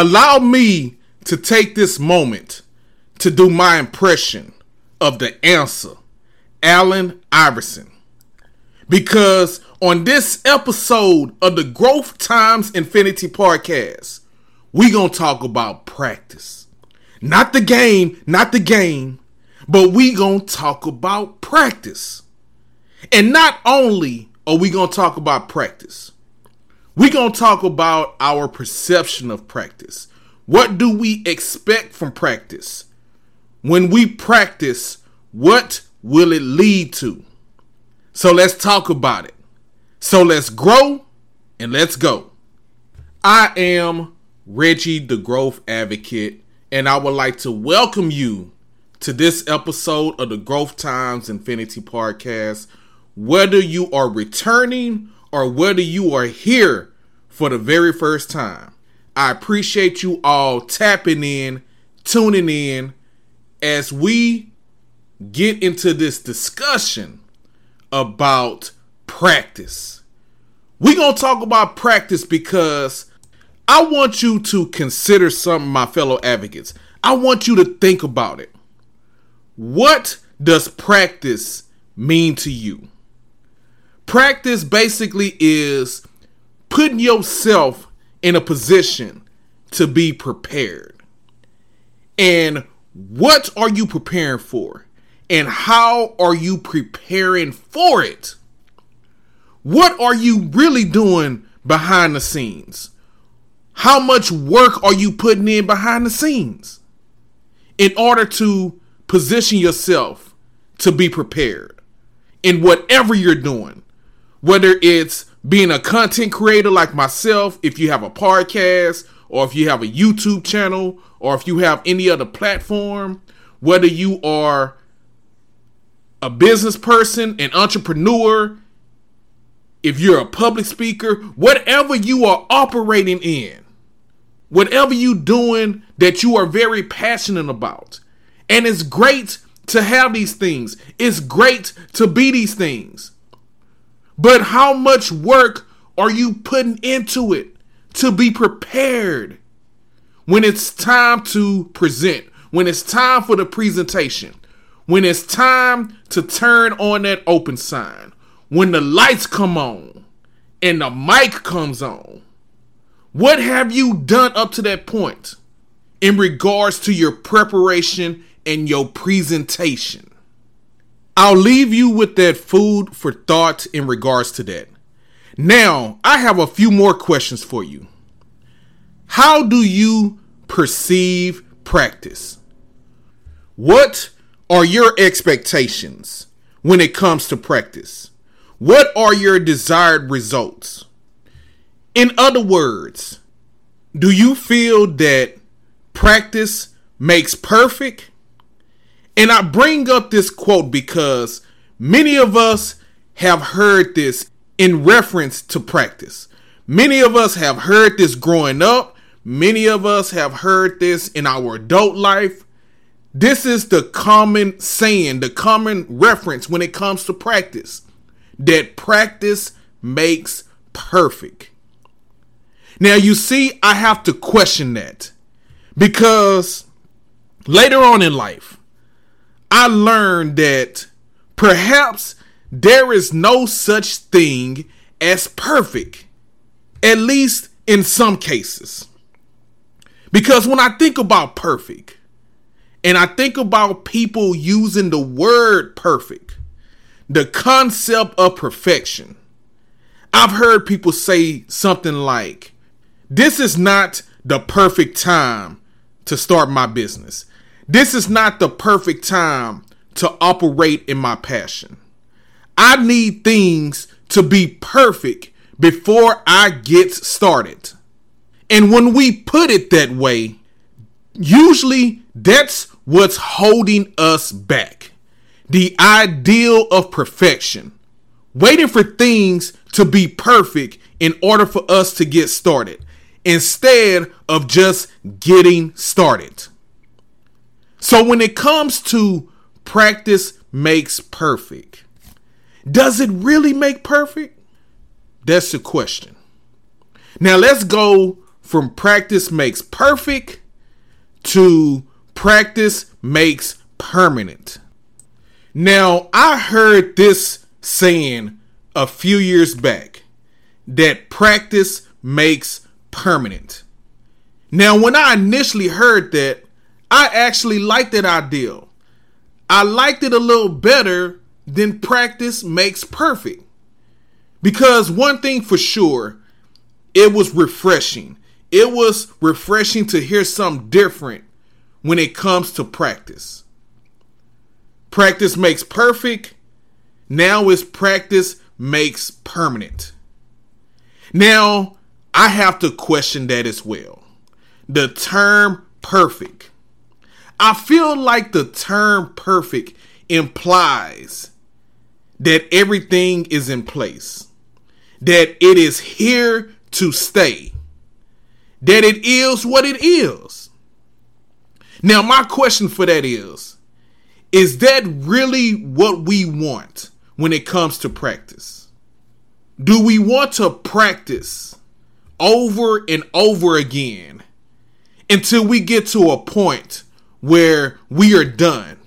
allow me to take this moment to do my impression of the answer, Allen Iverson. Because on this episode of the Growth Times Infinity podcast, we going to talk about practice. Not the game, not the game, but we going to talk about practice. And not only are we going to talk about practice, we going to talk about our perception of practice. What do we expect from practice? When we practice, what will it lead to? So let's talk about it. So let's grow and let's go. I am Reggie the Growth Advocate, and I would like to welcome you to this episode of the Growth Times Infinity Podcast. Whether you are returning or whether you are here for the very first time, I appreciate you all tapping in, tuning in as we get into this discussion about practice. We're going to talk about practice because I want you to consider something, my fellow advocates. I want you to think about it. What does practice mean to you? Practice basically is putting yourself in a position to be prepared. And what are you preparing for? And how are you preparing for it? What are you really doing behind the scenes? How much work are you putting in behind the scenes in order to position yourself to be prepared in whatever you're doing? Whether it's being a content creator like myself, if you have a podcast, or if you have a YouTube channel, or if you have any other platform, whether you are a business person, an entrepreneur, if you're a public speaker, whatever you are operating in, whatever you're doing that you are very passionate about. And it's great to have these things. It's great to be these things. But how much work are you putting into it to be prepared when it's time to present, when it's time for the presentation, when it's time to turn on that open sign, when the lights come on and the mic comes on? What have you done up to that point in regards to your preparation and your presentation? I'll leave you with that food for thought in regards to that. Now, I have a few more questions for you. How do you perceive practice? What are your expectations when it comes to practice? What are your desired results? In other words, do you feel that practice makes perfect? And I bring up this quote because many of us have heard this in reference to practice. Many of us have heard this growing up. Many of us have heard this in our adult life. This is the common saying, the common reference when it comes to practice that practice makes perfect. Now, you see, I have to question that because later on in life, I learned that perhaps there is no such thing as perfect, at least in some cases. Because when I think about perfect, and I think about people using the word perfect, the concept of perfection, I've heard people say something like, this is not the perfect time to start my business. This is not the perfect time to operate in my passion. I need things to be perfect before I get started. And when we put it that way, usually that's what's holding us back. The ideal of perfection. Waiting for things to be perfect in order for us to get started instead of just getting started. So, when it comes to practice makes perfect, does it really make perfect? That's the question. Now, let's go from practice makes perfect to practice makes permanent. Now, I heard this saying a few years back that practice makes permanent. Now, when I initially heard that, I actually liked that idea. I liked it a little better than practice makes perfect. Because one thing for sure, it was refreshing. It was refreshing to hear something different when it comes to practice. Practice makes perfect. Now is practice makes permanent. Now, I have to question that as well. The term perfect. I feel like the term perfect implies that everything is in place, that it is here to stay, that it is what it is. Now, my question for that is is that really what we want when it comes to practice? Do we want to practice over and over again until we get to a point where we are done?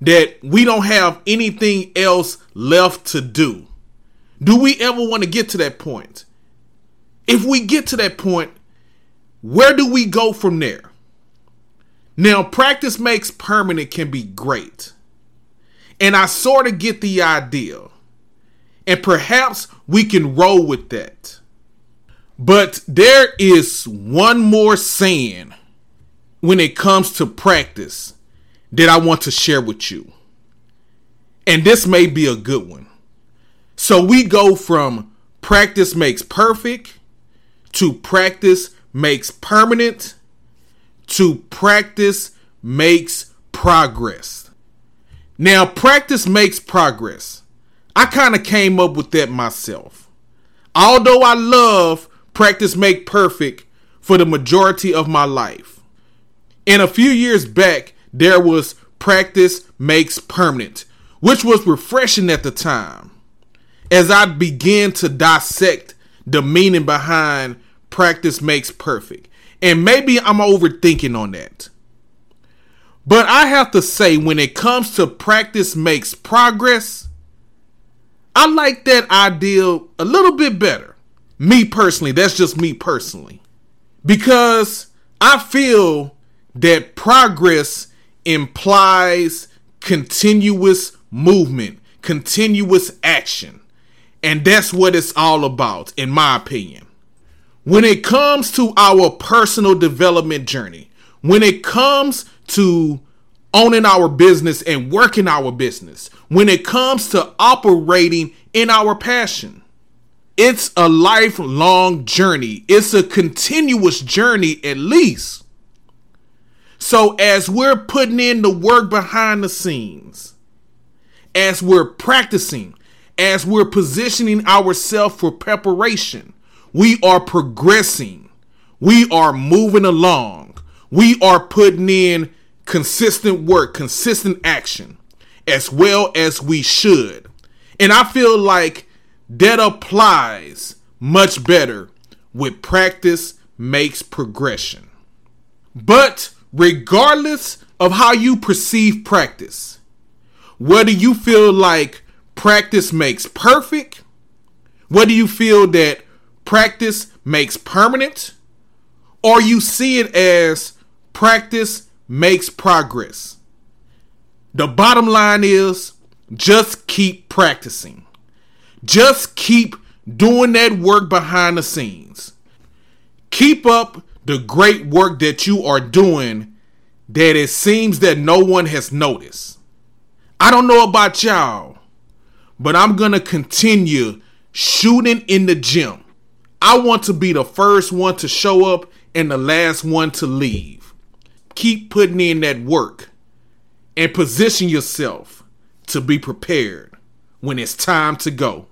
That we don't have anything else left to do? Do we ever want to get to that point? If we get to that point, where do we go from there? Now, practice makes permanent can be great. And I sort of get the idea. And perhaps we can roll with that. But there is one more saying when it comes to practice that I want to share with you. And this may be a good one. So we go from practice makes perfect to practice makes permanent to practice makes progress. Now, practice makes progress. I kind of came up with that myself. Although I love practice make perfect for the majority of my life. And a few years back, there was practice makes permanent, which was refreshing at the time. As I began to dissect the meaning behind practice makes perfect. And maybe I'm overthinking on that. But I have to say, when it comes to practice makes progress, I like that idea a little bit better. Me personally, that's just me personally. Because I feel that progress implies continuous movement, continuous action. And that's what it's all about, in my opinion. When it comes to our personal development journey, when it comes to owning our business and working our business, when it comes to operating in our passion, it's a lifelong journey. It's a continuous journey, at least. So, as we're putting in the work behind the scenes, as we're practicing, as we're positioning ourselves for preparation, we are progressing. We are moving along. We are putting in consistent work, consistent action, as well as we should. And I feel like that applies much better with practice makes progression. But regardless of how you perceive practice, whether you feel like practice makes perfect, whether you feel that practice makes permanent, or you see it as practice makes progress. The bottom line is just keep practicing. Just keep doing that work behind the scenes. Keep up the great work that you are doing that it seems that no one has noticed. I don't know about y'all, but I'm going to continue shooting in the gym. I want to be the first one to show up and the last one to leave. Keep putting in that work and position yourself to be prepared when it's time to go.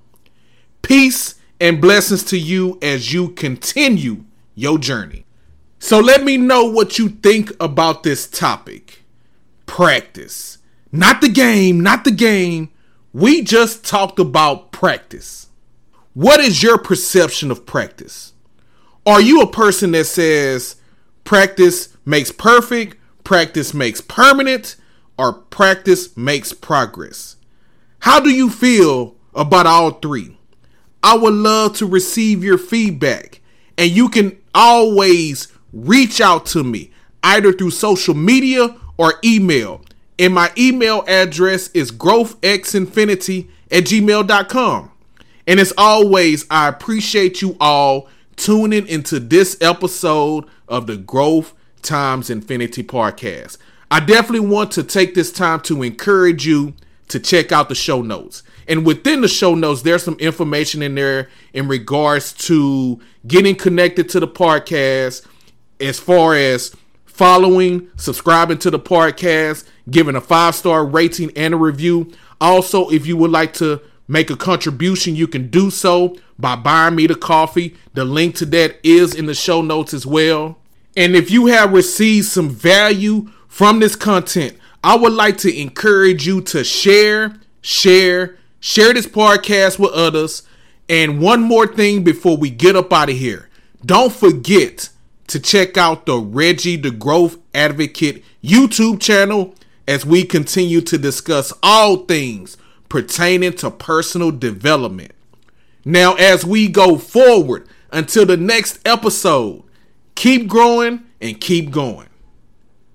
Peace and blessings to you as you continue your journey. So let me know what you think about this topic. Practice. Not the game, not the game. We just talked about practice. What is your perception of practice? Are you a person that says practice makes perfect, practice makes permanent, or practice makes progress? How do you feel about all three? I would love to receive your feedback, and you can always reach out to me either through social media or email. And my email address is growthxinfinity at gmail.com. And as always, I appreciate you all tuning into this episode of the Growth Times Infinity podcast. I definitely want to take this time to encourage you to check out the show notes. And within the show notes, there's some information in there in regards to getting connected to the podcast, as far as following, subscribing to the podcast, giving a five star rating and a review. Also, if you would like to make a contribution, you can do so by buying me the coffee. The link to that is in the show notes as well. And if you have received some value from this content, I would like to encourage you to share, share, share this podcast with others. And one more thing before we get up out of here don't forget to check out the Reggie the Growth Advocate YouTube channel as we continue to discuss all things pertaining to personal development. Now, as we go forward until the next episode, keep growing and keep going.